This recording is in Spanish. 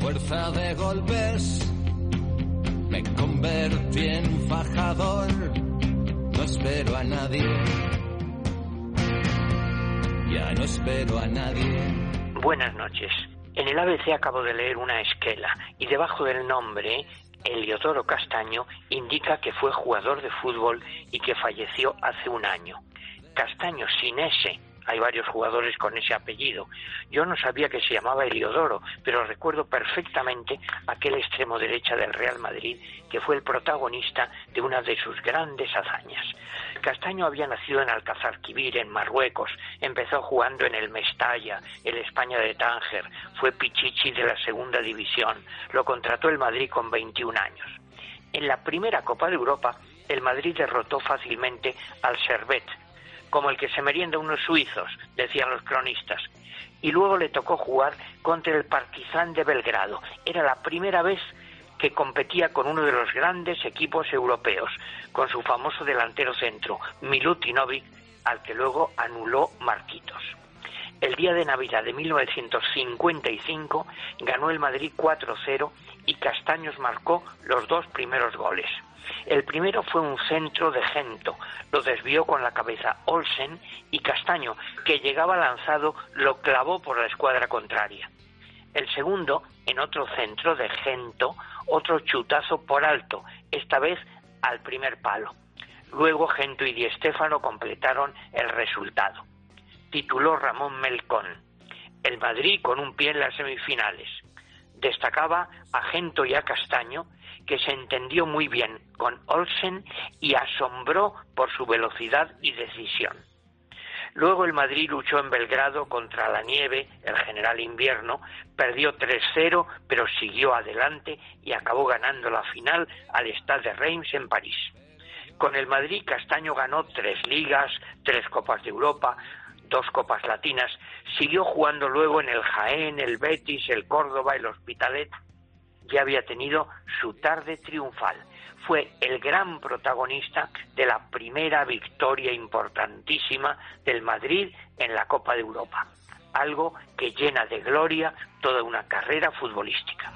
Fuerza de golpes me convertí en fajador. No espero a nadie. Ya no espero a nadie. Buenas noches. En el ABC acabo de leer una esquela y debajo del nombre Eliodoro Castaño indica que fue jugador de fútbol y que falleció hace un año. Castaño sin ese hay varios jugadores con ese apellido. Yo no sabía que se llamaba Eliodoro, pero recuerdo perfectamente aquel extremo derecha del Real Madrid que fue el protagonista de una de sus grandes hazañas. Castaño había nacido en Alcázar Quibir, en Marruecos, empezó jugando en el Mestalla, el España de Tánger, fue Pichichi de la segunda división, lo contrató el Madrid con 21 años. En la primera Copa de Europa, el Madrid derrotó fácilmente al Servet, como el que se merienda unos suizos, decían los cronistas. Y luego le tocó jugar contra el Partizan de Belgrado. Era la primera vez que competía con uno de los grandes equipos europeos, con su famoso delantero centro, Milutinovic, al que luego anuló Marquitos. El día de Navidad de 1955 ganó el Madrid 4-0 y Castaños marcó los dos primeros goles. El primero fue un centro de Gento, lo desvió con la cabeza Olsen y Castaño, que llegaba lanzado, lo clavó por la escuadra contraria. El segundo, en otro centro de Gento, otro chutazo por alto, esta vez al primer palo. Luego Gento y Di Stéfano completaron el resultado. Tituló Ramón Melcón. El Madrid con un pie en las semifinales. Destacaba a Gento y a Castaño, que se entendió muy bien con Olsen y asombró por su velocidad y decisión. Luego el Madrid luchó en Belgrado contra la nieve, el general invierno, perdió 3-0, pero siguió adelante y acabó ganando la final al Stade de Reims en París. Con el Madrid Castaño ganó tres ligas, tres Copas de Europa, dos Copas Latinas, siguió jugando luego en el Jaén, el Betis, el Córdoba, el Hospitalet ya había tenido su tarde triunfal. Fue el gran protagonista de la primera victoria importantísima del Madrid en la Copa de Europa, algo que llena de gloria toda una carrera futbolística.